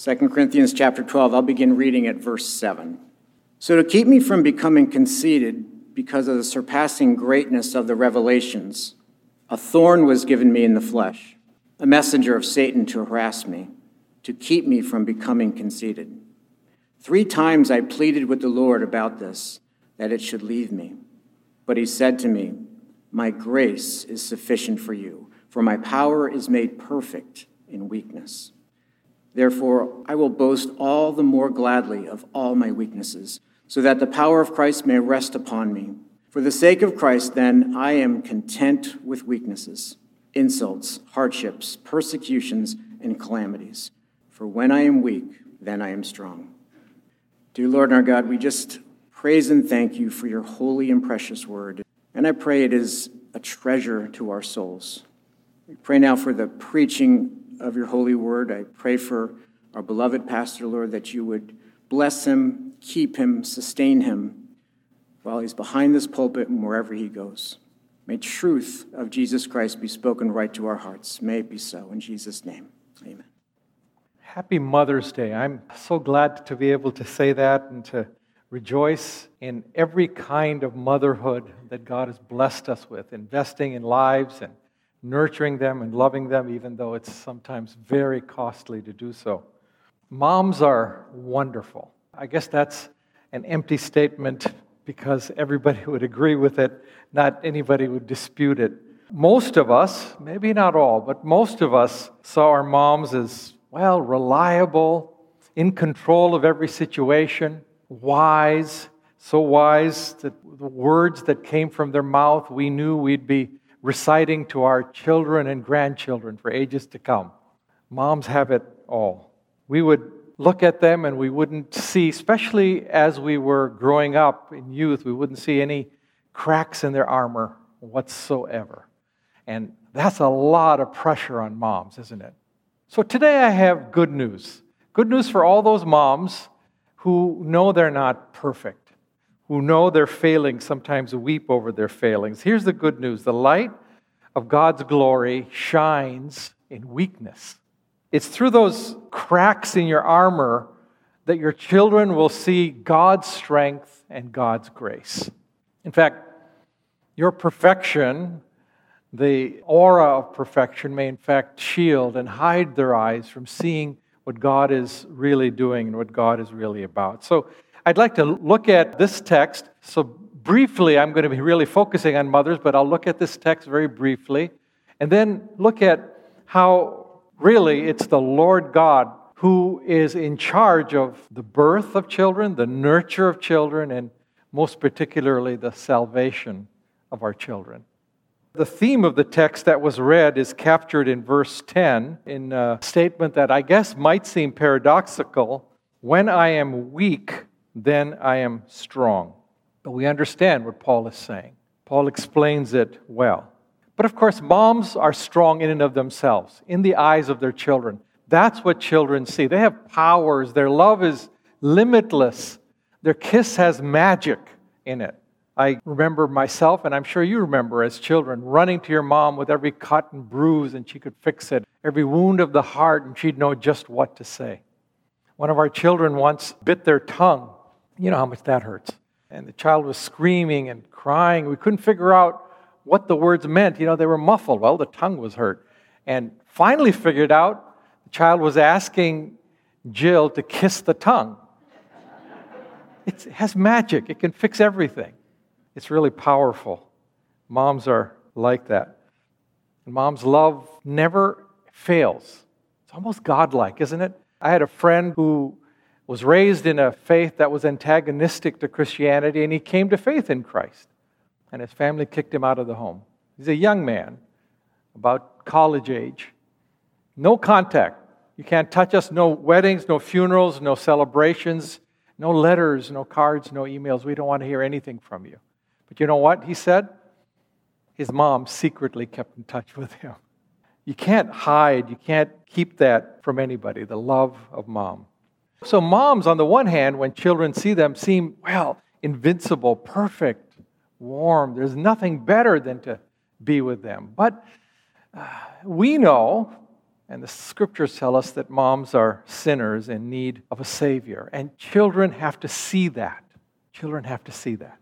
2 Corinthians chapter 12, I'll begin reading at verse 7. So, to keep me from becoming conceited because of the surpassing greatness of the revelations, a thorn was given me in the flesh, a messenger of Satan to harass me, to keep me from becoming conceited. Three times I pleaded with the Lord about this, that it should leave me. But he said to me, My grace is sufficient for you, for my power is made perfect in weakness. Therefore, I will boast all the more gladly of all my weaknesses, so that the power of Christ may rest upon me. For the sake of Christ, then, I am content with weaknesses, insults, hardships, persecutions, and calamities. For when I am weak, then I am strong. Dear Lord and our God, we just praise and thank you for your holy and precious word. And I pray it is a treasure to our souls. We pray now for the preaching of your holy word. I pray for our beloved pastor, Lord, that you would bless him, keep him, sustain him while he's behind this pulpit and wherever he goes. May truth of Jesus Christ be spoken right to our hearts. May it be so. In Jesus' name, amen. Happy Mother's Day. I'm so glad to be able to say that and to rejoice in every kind of motherhood that God has blessed us with, investing in lives and nurturing them and loving them, even though it's sometimes very costly to do so. Moms are wonderful. I guess that's an empty statement because everybody would agree with it, not anybody would dispute it. Most of us, maybe not all, but most of us saw our moms as, well, reliable, in control of every situation, wise, so wise that the words that came from their mouth we knew we'd be reciting to our children and grandchildren for ages to come. Moms have it all. We would look at them and we wouldn't see, especially as we were growing up in youth, we wouldn't see any cracks in their armor whatsoever. And that's a lot of pressure on moms, isn't it? So today I have good news. Good news for all those moms who know they're not perfect who know their failings sometimes weep over their failings. Here's the good news the light of God's glory shines in weakness. It's through those cracks in your armor that your children will see God's strength and God's grace. In fact, your perfection, the aura of perfection, may in fact shield and hide their eyes from seeing what God is really doing and what God is really about. So, I'd like to look at this text. So, briefly, I'm going to be really focusing on mothers, but I'll look at this text very briefly. And then look at how really it's the Lord God who is in charge of the birth of children, the nurture of children, and most particularly the salvation of our children. The theme of the text that was read is captured in verse 10 in a statement that I guess might seem paradoxical. When I am weak, then I am strong. But we understand what Paul is saying. Paul explains it well. But of course, moms are strong in and of themselves, in the eyes of their children. That's what children see. They have powers, their love is limitless, their kiss has magic in it. I remember myself, and I'm sure you remember as children, running to your mom with every cut and bruise, and she could fix it, every wound of the heart, and she'd know just what to say. One of our children once bit their tongue you know how much that hurts. And the child was screaming and crying. We couldn't figure out what the words meant. You know, they were muffled. Well, the tongue was hurt. And finally figured out the child was asking Jill to kiss the tongue. It has magic, it can fix everything. It's really powerful. Moms are like that. And mom's love never fails. It's almost godlike, isn't it? I had a friend who was raised in a faith that was antagonistic to Christianity, and he came to faith in Christ. And his family kicked him out of the home. He's a young man, about college age. No contact. You can't touch us. No weddings, no funerals, no celebrations, no letters, no cards, no emails. We don't want to hear anything from you. But you know what he said? His mom secretly kept in touch with him. You can't hide, you can't keep that from anybody, the love of mom. So, moms, on the one hand, when children see them, seem, well, invincible, perfect, warm. There's nothing better than to be with them. But uh, we know And the scriptures tell us that moms are sinners in need of a Savior. And children have to see that. Children have to see that.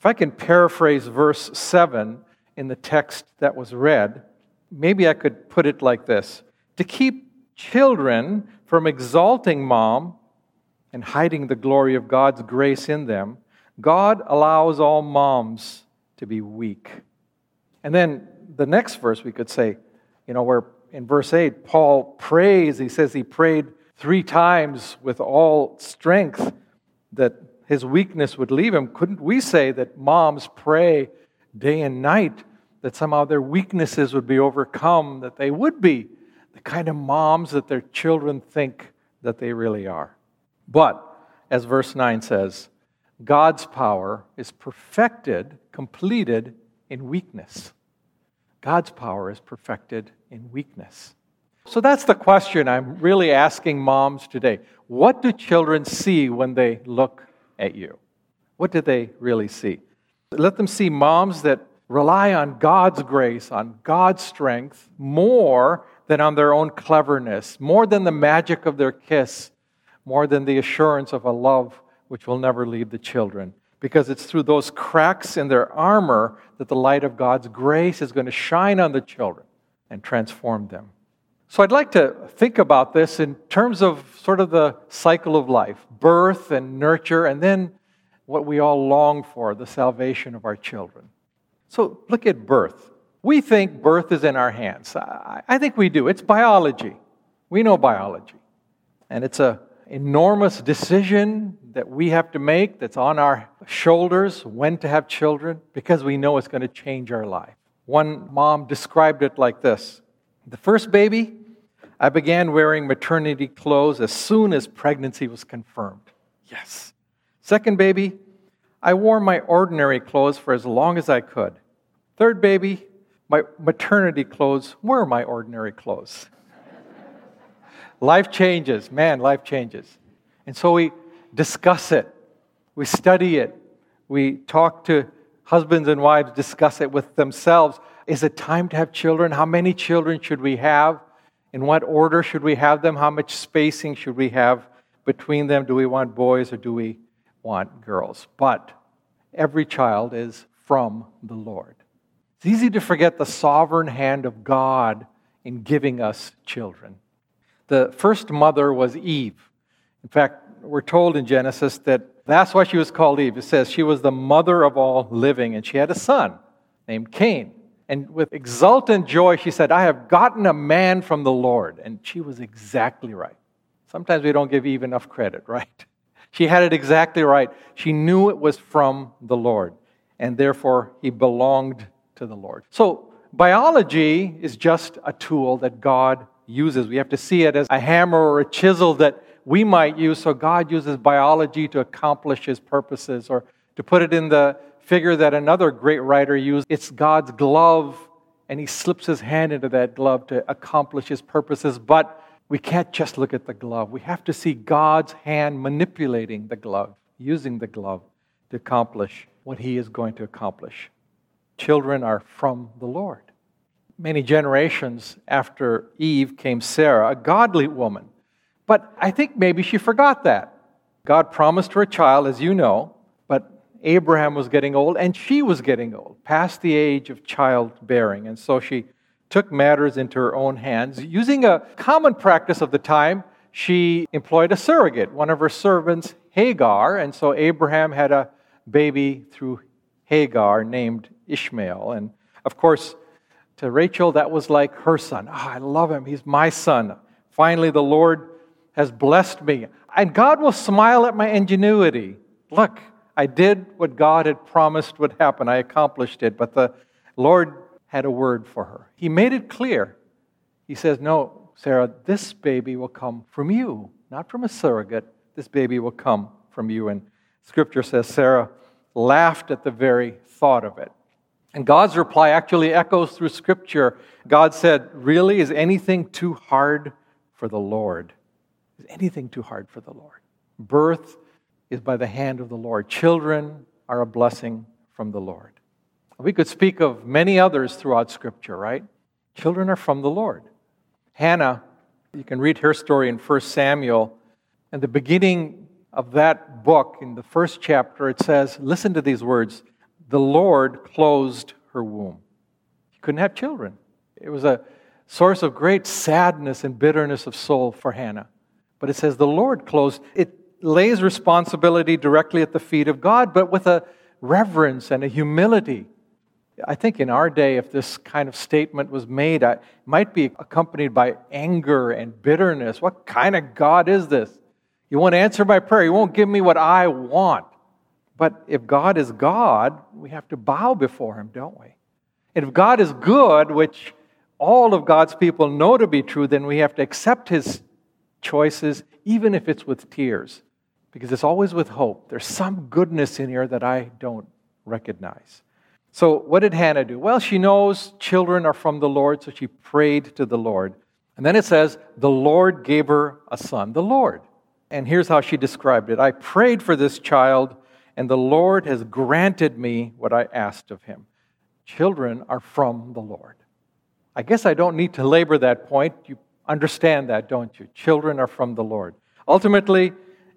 If I can paraphrase verse 7 in the text that was read, maybe I could put it like this To keep children from exalting mom and hiding the glory of God's grace in them, God allows all moms to be weak. And then the next verse we could say, you know, where in verse 8, Paul prays, he says he prayed three times with all strength that his weakness would leave him. Couldn't we say that moms pray day and night that somehow their weaknesses would be overcome, that they would be the kind of moms that their children think that they really are? But, as verse 9 says, God's power is perfected, completed in weakness. God's power is perfected in weakness. So that's the question I'm really asking moms today. What do children see when they look at you? What do they really see? Let them see moms that rely on God's grace, on God's strength, more than on their own cleverness, more than the magic of their kiss, more than the assurance of a love which will never leave the children because it's through those cracks in their armor that the light of God's grace is going to shine on the children and transform them. So I'd like to think about this in terms of sort of the cycle of life birth and nurture, and then what we all long for the salvation of our children. So look at birth. We think birth is in our hands. I think we do. It's biology. We know biology. And it's an enormous decision that we have to make that's on our shoulders when to have children because we know it's going to change our life. One mom described it like this The first baby, I began wearing maternity clothes as soon as pregnancy was confirmed. Yes. Second baby, I wore my ordinary clothes for as long as I could. Third baby, my maternity clothes were my ordinary clothes. life changes, man, life changes. And so we discuss it, we study it, we talk to husbands and wives, discuss it with themselves. Is it time to have children? How many children should we have? In what order should we have them? How much spacing should we have between them? Do we want boys or do we want girls? But every child is from the Lord. It's easy to forget the sovereign hand of God in giving us children. The first mother was Eve. In fact, we're told in Genesis that that's why she was called Eve. It says she was the mother of all living, and she had a son named Cain. And with exultant joy, she said, I have gotten a man from the Lord. And she was exactly right. Sometimes we don't give Eve enough credit, right? She had it exactly right. She knew it was from the Lord, and therefore he belonged to the Lord. So, biology is just a tool that God uses. We have to see it as a hammer or a chisel that we might use. So God uses biology to accomplish his purposes, or to put it in the figure that another great writer used it's God's glove, and he slips his hand into that glove to accomplish his purposes. But we can't just look at the glove. We have to see God's hand manipulating the glove, using the glove to accomplish what he is going to accomplish. Children are from the Lord. Many generations after Eve came Sarah, a godly woman but I think maybe she forgot that. God promised her a child, as you know, Abraham was getting old and she was getting old, past the age of childbearing. And so she took matters into her own hands. Using a common practice of the time, she employed a surrogate, one of her servants, Hagar. And so Abraham had a baby through Hagar named Ishmael. And of course, to Rachel, that was like her son. Oh, I love him. He's my son. Finally, the Lord has blessed me. And God will smile at my ingenuity. Look, I did what God had promised would happen. I accomplished it. But the Lord had a word for her. He made it clear. He says, No, Sarah, this baby will come from you, not from a surrogate. This baby will come from you. And scripture says Sarah laughed at the very thought of it. And God's reply actually echoes through scripture. God said, Really? Is anything too hard for the Lord? Is anything too hard for the Lord? Birth is by the hand of the Lord. Children are a blessing from the Lord. We could speak of many others throughout Scripture, right? Children are from the Lord. Hannah You can read her story in 1 Samuel. And the beginning of that book, in the first chapter, it says, Listen to these words The Lord closed her womb. She couldn't have children. It was a source of great sadness and bitterness of soul for Hannah. But it says, The Lord closed. It lays responsibility directly at the feet of God, but with a reverence and a humility. I think in our day, if this kind of statement was made, it might be accompanied by anger and bitterness. What kind of God is this? You won't answer my prayer. You won't give me what I want. But if God is God, we have to bow before Him, don't we? And if God is good, which all of God's people know to be true, then we have to accept His choices, even if it's with tears, because it's always with hope. There's some goodness in here that I don't recognize. So, what did Hannah do? Well, she knows children are from the Lord, so she prayed to the Lord. And then it says, the Lord gave her a son. The Lord. And here's how she described it I prayed for this child, and the Lord has granted me what I asked of him. Children are from the Lord. I guess I don't need to labor that point. You understand that, don't you? Children are from the Lord. Ultimately,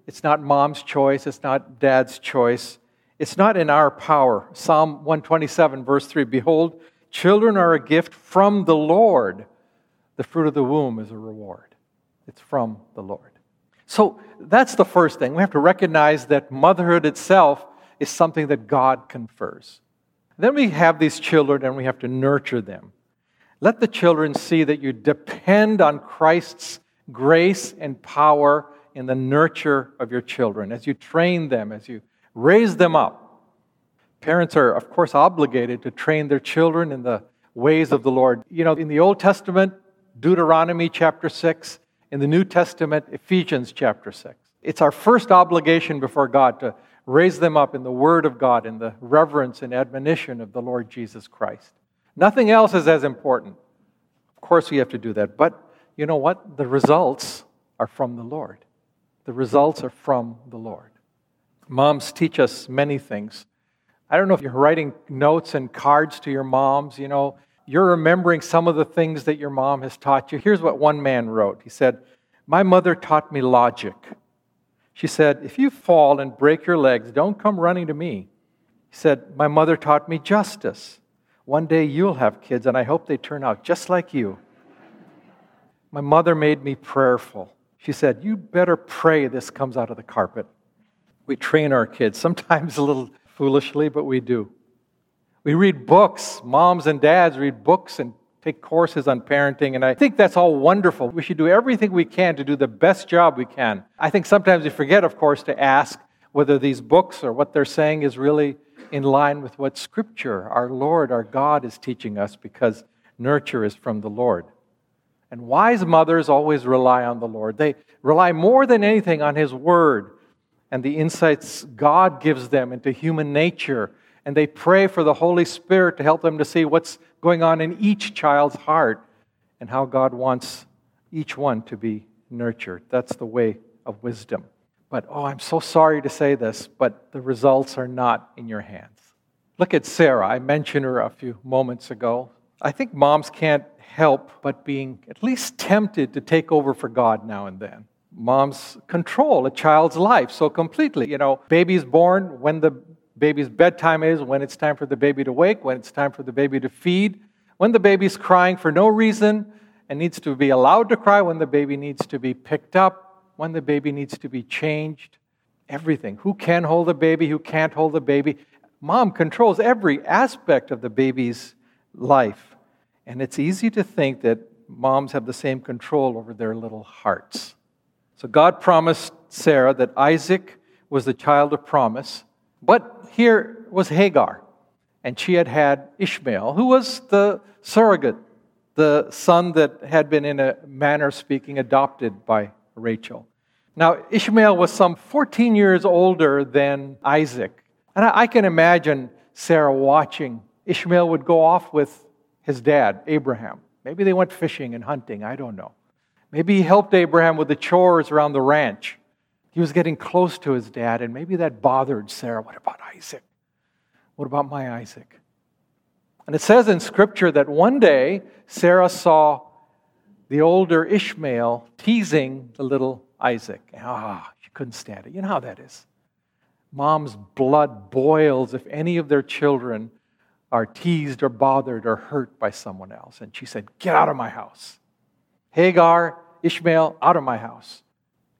it's not mom's choice, it's not dad's choice. It's not in our power. Psalm 127, verse 3 Behold, children are a gift from the Lord. The fruit of the womb is a reward. It's from the Lord. So that's the first thing. We have to recognize that motherhood itself is something that God confers. Then we have these children and we have to nurture them. Let the children see that you depend on Christ's grace and power in the nurture of your children as you train them, as you raise them up. Parents are, of course, obligated to train their children in the ways of the Lord. You know, in the Old Testament, Deuteronomy chapter 6, in the New Testament, Ephesians chapter 6. It's our first obligation before God to raise them up in the Word of God, in the reverence and admonition of the Lord Jesus Christ. Nothing else is as important. Of course, we have to do that. But you know what? The results are from the Lord. The results are from the Lord. Moms teach us many things. I don't know if you're writing notes and cards to your moms, you know, you're remembering some of the things that your mom has taught you. Here's what one man wrote He said, My mother taught me logic. She said, If you fall and break your legs, don't come running to me. He said, My mother taught me justice. One day you'll have kids, and I hope they turn out just like you. My mother made me prayerful. She said, You better pray this comes out of the carpet. We train our kids, sometimes a little foolishly, but we do. We read books. Moms and dads read books and take courses on parenting, and I think that's all wonderful. We should do everything we can to do the best job we can. I think sometimes we forget, of course, to ask whether these books or what they're saying is really in line with what Scripture, our Lord, our God, is teaching us because nurture is from the Lord. And wise mothers always rely on the Lord. They rely more than anything on His Word and the insights God gives them into human nature and they pray for the Holy Spirit to help them to see what's going on in each child's heart and how God wants each one to be nurtured. That's the way of wisdom. But oh, I'm so sorry to say this, but the results are not in your hands. Look at Sarah. I mentioned her a few moments ago. I think moms can't help but being at least tempted to take over for God now and then. Moms control a child's life so completely. You know, baby's born when the baby's bedtime is, when it's time for the baby to wake, when it's time for the baby to feed, when the baby's crying for no reason and needs to be allowed to cry, when the baby needs to be picked up, when the baby needs to be changed. Everything. Who can hold the baby, who can't hold the baby. Mom controls every aspect of the baby's life. And it's easy to think that moms have the same control over their little hearts. So God promised Sarah that Isaac was the child of promise but here was Hagar, and she had had Ishmael, who was the surrogate, the son that had been, in a manner speaking, adopted by Rachel. Now, Ishmael was some 14 years older than Isaac. And I can imagine Sarah watching. Ishmael would go off with his dad, Abraham. Maybe they went fishing and hunting, I don't know. Maybe he helped Abraham with the chores around the ranch. He was getting close to his dad, and maybe that bothered Sarah. What about Isaac? What about my Isaac? And it says in Scripture that one day Sarah saw the older Ishmael teasing the little Isaac. Ah, she couldn't stand it. You know how that is. Mom's blood boils if any of their children are teased or bothered or hurt by someone else. And she said, Get out of my house. Hagar, Ishmael, out of my house.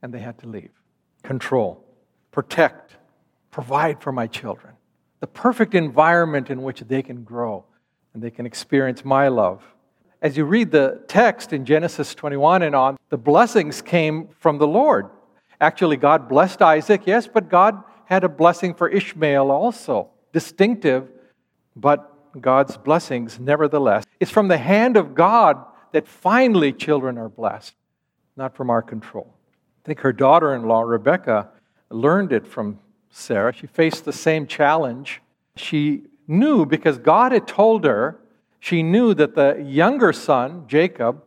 And they had to leave. Control, protect, provide for my children. The perfect environment in which they can grow and they can experience my love. As you read the text in Genesis 21 and on, the blessings came from the Lord. Actually, God blessed Isaac, yes, but God had a blessing for Ishmael also, distinctive, but God's blessings nevertheless. It's from the hand of God that finally children are blessed, not from our control. I think her daughter in law, Rebecca, learned it from Sarah. She faced the same challenge. She knew because God had told her, she knew that the younger son, Jacob,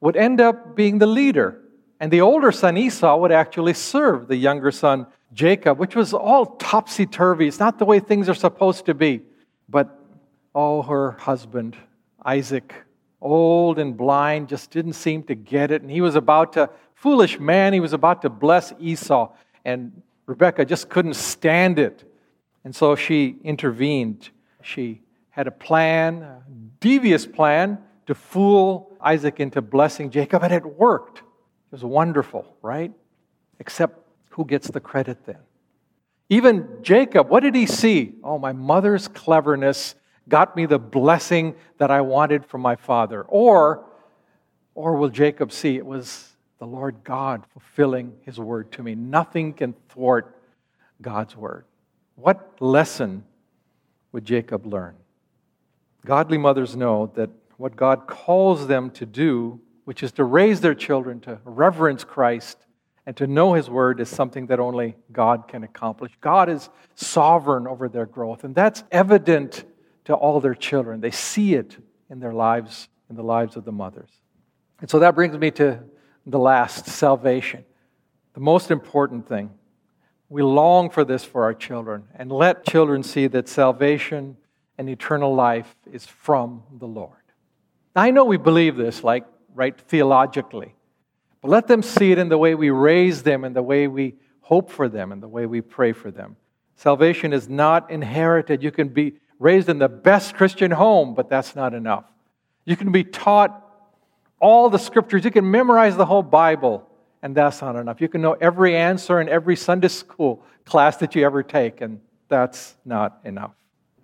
would end up being the leader. And the older son, Esau, would actually serve the younger son, Jacob, which was all topsy turvy. It's not the way things are supposed to be. But oh, her husband, Isaac, old and blind, just didn't seem to get it. And he was about to, foolish man, he was about to bless Esau. And Rebecca just couldn't stand it. And so she intervened. She had a plan, a devious plan, to fool Isaac into blessing Jacob, and it worked. It was wonderful, right? Except who gets the credit then? Even Jacob, what did he see? Oh, my mother's cleverness got me the blessing that I wanted from my father. Or, or will Jacob see it was the Lord God fulfilling his word to me? Nothing can thwart God's word. What lesson would Jacob learn? Godly mothers know that what God calls them to do, which is to raise their children to reverence Christ and to know His Word, is something that only God can accomplish. God is sovereign over their growth, and that's evident to all their children. They see it in their lives, in the lives of the mothers. And so that brings me to the last salvation, the most important thing. We long for this for our children, and let children see that salvation and eternal life is from the Lord. Now, I know we believe this, like, right, theologically, but let them see it in the way we raise them, in the way we hope for them, in the way we pray for them. Salvation is not inherited. You can be raised in the best Christian home, but that's not enough. You can be taught all the scriptures, you can memorize the whole Bible, and that's not enough. You can know every answer in every Sunday school class that you ever take, and that's not enough.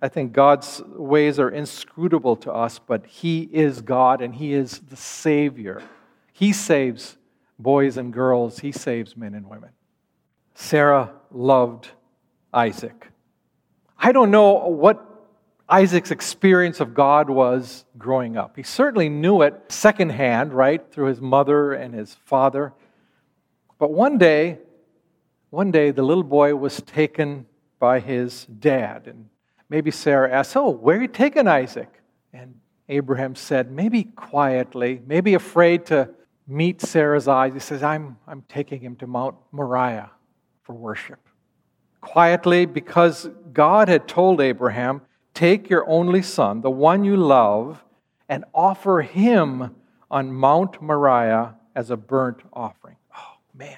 I think God's ways are inscrutable to us, but He is God and He is the Savior. He saves boys and girls, He saves men and women. Sarah loved Isaac. I don't know what Isaac's experience of God was growing up. He certainly knew it secondhand, right, through his mother and his father. But one day, one day, the little boy was taken by his dad. And maybe Sarah asked, Oh, where are you taking Isaac? And Abraham said, maybe quietly, maybe afraid to meet Sarah's eyes, he says, I'm, I'm taking him to Mount Moriah for worship. Quietly, because God had told Abraham Take your only son, the one you love, and offer him on Mount Moriah as a burnt offering. Oh, man.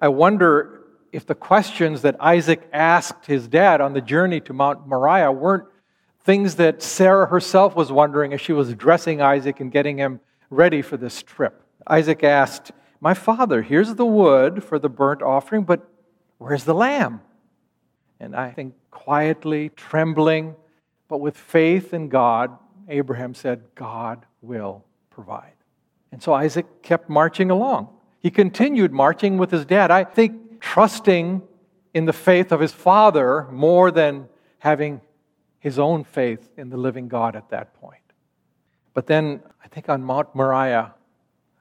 I wonder if the questions that Isaac asked his dad on the journey to Mount Moriah weren't things that Sarah herself was wondering as she was dressing Isaac and getting him ready for this trip. Isaac asked, My father, here's the wood for the burnt offering, but where's the lamb? And I think quietly, trembling, but with faith in God, Abraham said, God will provide. And so Isaac kept marching along. He continued marching with his dad. I think trusting in the faith of his father more than having his own faith in the living God at that point. But then I think on Mount Moriah,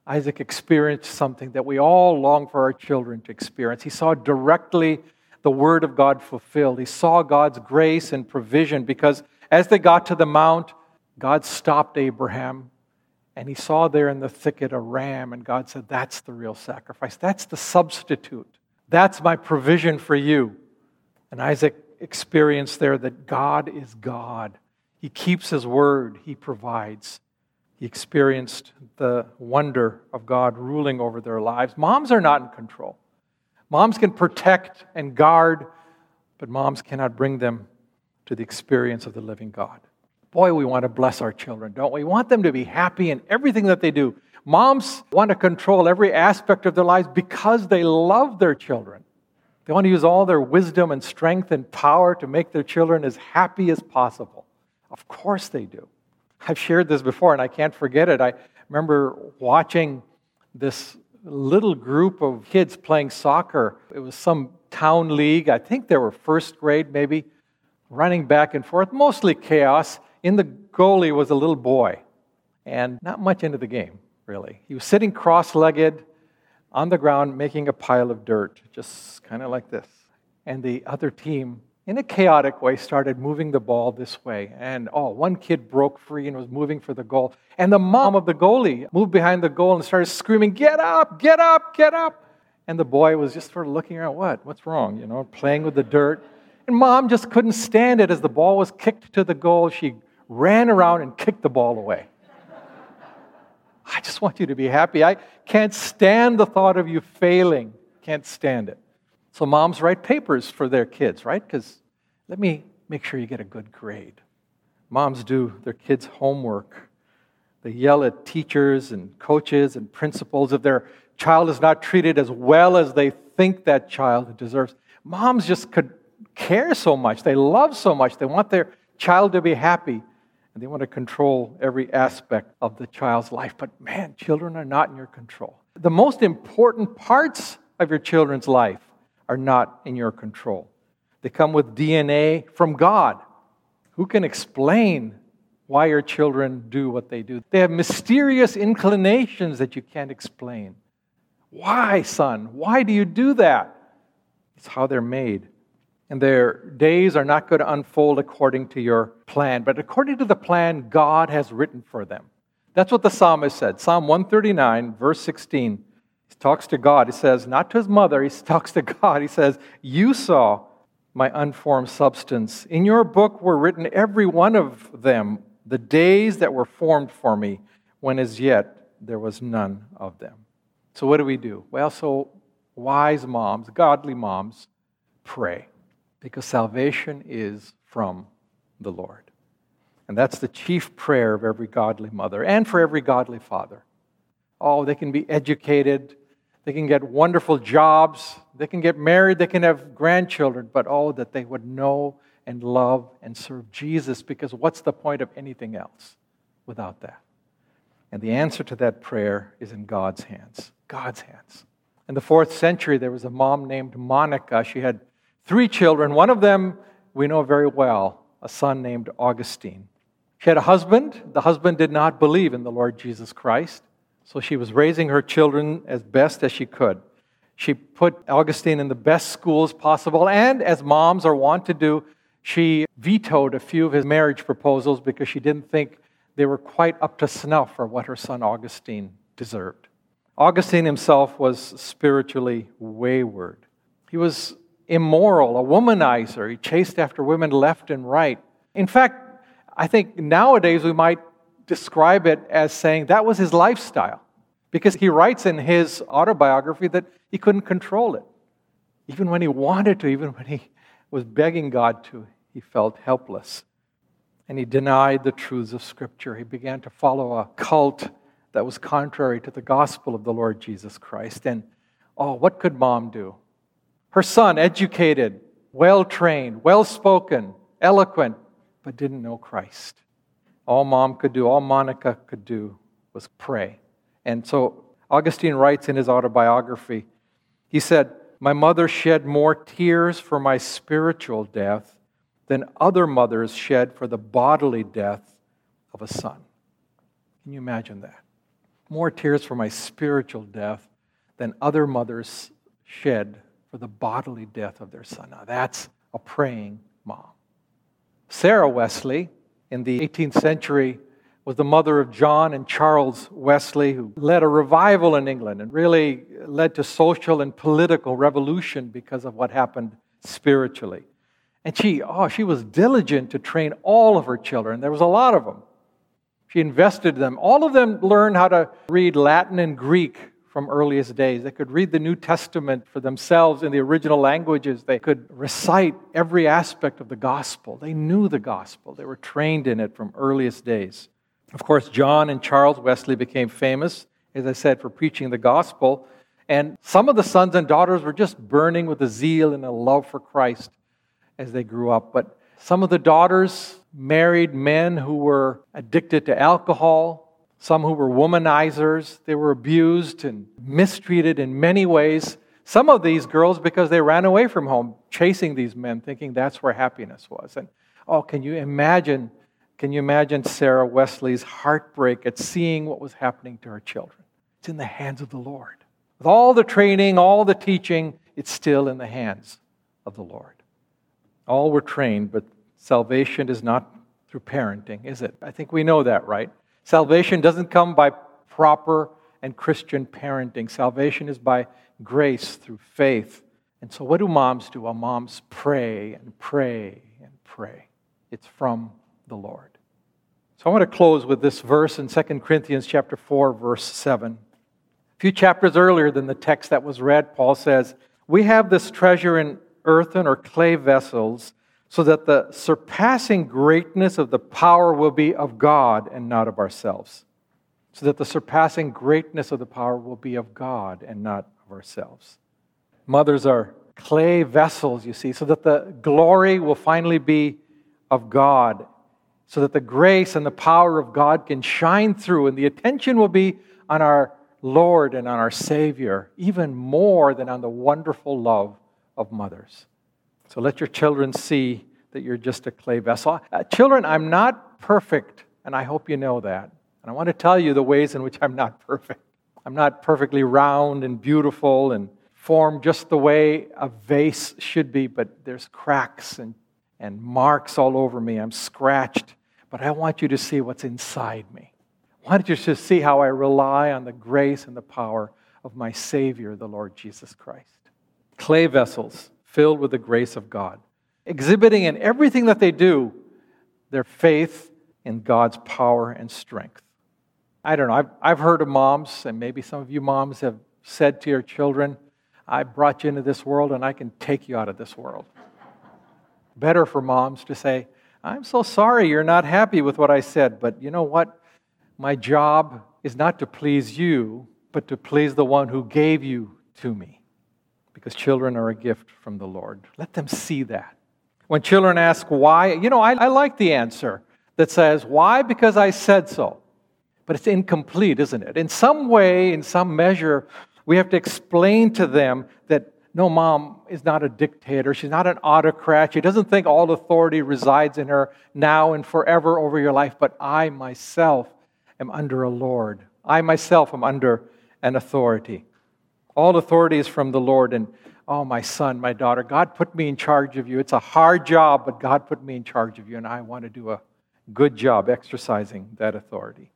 Isaac experienced something that we all long for our children to experience. He saw directly the word of God fulfilled. He saw God's grace and provision because as they got to the mount, God stopped Abraham and he saw there in the thicket a ram, and God said, That's the real sacrifice. That's the substitute. That's my provision for you. And Isaac experienced there that God is God. He keeps his word, he provides. He experienced the wonder of God ruling over their lives. Moms are not in control. Moms can protect and guard, but moms cannot bring them to the experience of the living God. Boy, we want to bless our children, don't we? We want them to be happy in everything that they do. Moms want to control every aspect of their lives because they love their children. They want to use all their wisdom and strength and power to make their children as happy as possible. Of course they do. I've shared this before and I can't forget it. I remember watching this little group of kids playing soccer. It was some town league. I think they were first grade, maybe, running back and forth, mostly chaos. In the goalie was a little boy and not much into the game, really. He was sitting cross legged on the ground making a pile of dirt, just kind of like this. And the other team in a chaotic way, started moving the ball this way. And oh, one kid broke free and was moving for the goal. And the mom of the goalie moved behind the goal and started screaming, Get up, get up, get up. And the boy was just sort of looking around, What? What's wrong? You know, playing with the dirt. And mom just couldn't stand it as the ball was kicked to the goal. She ran around and kicked the ball away. I just want you to be happy. I can't stand the thought of you failing. Can't stand it. So moms write papers for their kids, right? Because let me make sure you get a good grade. Moms do their kids' homework. They yell at teachers and coaches and principals if their child is not treated as well as they think that child deserves. Moms just could care so much. They love so much. They want their child to be happy and they want to control every aspect of the child's life. But man, children are not in your control. The most important parts of your children's life are not in your control. They come with DNA from God. Who can explain why your children do what they do? They have mysterious inclinations that you can't explain. Why, son? Why do you do that? It's how they're made. And their days are not going to unfold according to your plan, but according to the plan God has written for them. That's what the psalmist said. Psalm 139, verse 16 he talks to God. He says, not to his mother, he talks to God. He says, You saw my unformed substance. In your book were written every one of them, the days that were formed for me, when as yet there was none of them. So, what do we do? Well, so wise moms, godly moms, pray because salvation is from the Lord. And that's the chief prayer of every godly mother and for every godly father. Oh, they can be educated, they can get wonderful jobs, they can get married, they can have grandchildren, but oh, that they would know and love and serve Jesus because what's the point of anything else without that? And the answer to that prayer is in God's hands. God's hands. In the fourth century, there was a mom named Monica. She had three children. One of them we know very well, a son named Augustine. She had a husband. The husband did not believe in the Lord Jesus Christ. So she was raising her children as best as she could. She put Augustine in the best schools possible, and as moms are wont to do, she vetoed a few of his marriage proposals because she didn't think they were quite up to snuff for what her son Augustine deserved. Augustine himself was spiritually wayward. He was immoral, a womanizer. He chased after women left and right. In fact, I think nowadays we might describe it as saying that was his lifestyle because he writes in his autobiography that he couldn't control it. Even when he wanted to, even when he was begging God to, he felt helpless. And he denied the truths of Scripture. He began to follow a cult that was contrary to the gospel of the Lord Jesus Christ. And oh, what could mom do? Her son, educated, well trained, well spoken, eloquent, but didn't know Christ. All mom could do, all Monica could do was pray. And so Augustine writes in his autobiography, he said, My mother shed more tears for my spiritual death than other mothers shed for the bodily death of a son. Can you imagine that? More tears for my spiritual death than other mothers shed for the bodily death of their son. Now that's a praying mom. Sarah Wesley, in the 18th century was the mother of John and Charles Wesley, who led a revival in England and really led to social and political revolution because of what happened spiritually. And she, oh, she was diligent to train all of her children. There was a lot of them. She invested them. All of them learned how to read Latin and Greek from earliest days. They could read the New Testament for themselves in the original languages. They could recite every aspect of the gospel. They knew the gospel, they were trained in it from earliest days. Of course, John and Charles Wesley became famous, as I said, for preaching the gospel. And some of the sons and daughters were just burning with a zeal and a love for Christ as they grew up. But some of the daughters married men who were addicted to alcohol, some who were womanizers. They were abused and mistreated in many ways. Some of these girls, because they ran away from home, chasing these men, thinking that's where happiness was. And oh, can you imagine? Can you imagine Sarah Wesley's heartbreak at seeing what was happening to her children? It's in the hands of the Lord. With all the training, all the teaching, it's still in the hands of the Lord. All were trained, but salvation is not through parenting, is it? I think we know that, right? Salvation doesn't come by proper and Christian parenting. Salvation is by grace through faith. And so, what do moms do? Well, moms pray and pray and pray. It's from the Lord. So, I want to close with this verse in 2 Corinthians chapter 4, verse 7. A few chapters earlier than the text that was read, Paul says, We have this treasure in earthen or clay vessels so that the surpassing greatness of the power will be of God and not of ourselves. So that the surpassing greatness of the power will be of God and not of ourselves. Mothers are clay vessels, you see, so that the glory will finally be of God, so that the grace and the power of God can shine through, and the attention will be on our Lord and on our Savior, even more than on the wonderful love of mothers. So let your children see that you're just a clay vessel. Uh, children, I'm not perfect, and I hope you know that. And I want to tell you the ways in which I'm not perfect. I'm not perfectly round and beautiful and formed just the way a vase should be, but there's cracks and, and marks all over me. I'm scratched. But I want you to see what's inside me. I want you to see how I rely on the grace and the power of my Savior, the Lord Jesus Christ. Clay vessels filled with the grace of God, exhibiting in everything that they do their faith in God's power and strength. I don't know, I've, I've heard of moms, and maybe some of you moms have said to your children, I brought you into this world and I can take you out of this world. Better for moms to say, I'm so sorry you're not happy with what I said, but you know what? My job is not to please you, but to please the one who gave you to me because children are a gift from the Lord. Let them see that. When children ask why, you know, I, I like the answer that says, Why? Because I said so. But it's incomplete, isn't it? In some way, in some measure, we have to explain to them that no, mom is not a dictator. She's not an autocrat. She doesn't think all authority resides in her now and forever over your life, but I myself am under a Lord. I myself am under an authority. All authority is from the Lord. And oh, my son, my daughter, God put me in charge of you. It's a hard job, but God put me in charge of you, and I want to do a good job exercising that authority.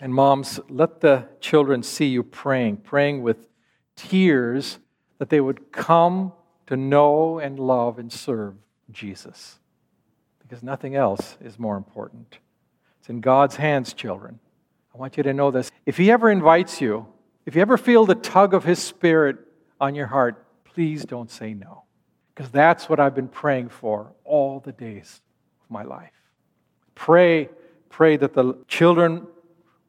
And moms, let the children see you praying, praying with tears that they would come to know and love and serve Jesus. Because nothing else is more important. It's in God's hands, children. I want you to know this. If He ever invites you if you ever feel the tug of His Spirit on your heart, please don't say no. Because that's what I've been praying for all the days of my life. Pray, pray that the children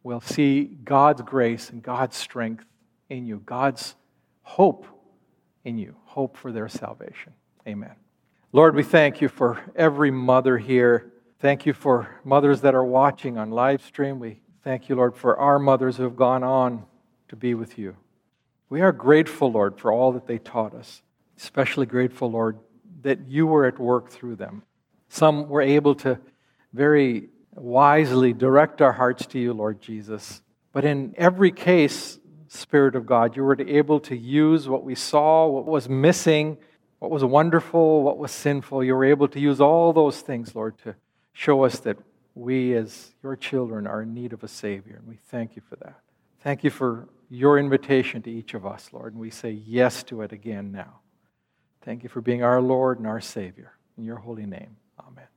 will see God's grace and God's strength in you, God's hope in you, hope for their salvation. Amen. Lord, we thank you for every mother here. Thank you for mothers that are watching on live stream. We thank you, Lord, for our mothers who have gone on to be with you. We are grateful, Lord, for all that they taught us, especially grateful, Lord, that you were at work through them. Some were able to very wisely direct our hearts to you, Lord Jesus. But in every case, Spirit of God, you were able to use what we saw, what was missing, what was wonderful, what was sinful. You were able to use all those things, Lord, to show us that we, as your children, are in need of a Savior. And we thank you for that. Thank you for your invitation to each of us, Lord, and we say yes to it again now. Thank you for being our Lord and our Savior. In your holy name, amen.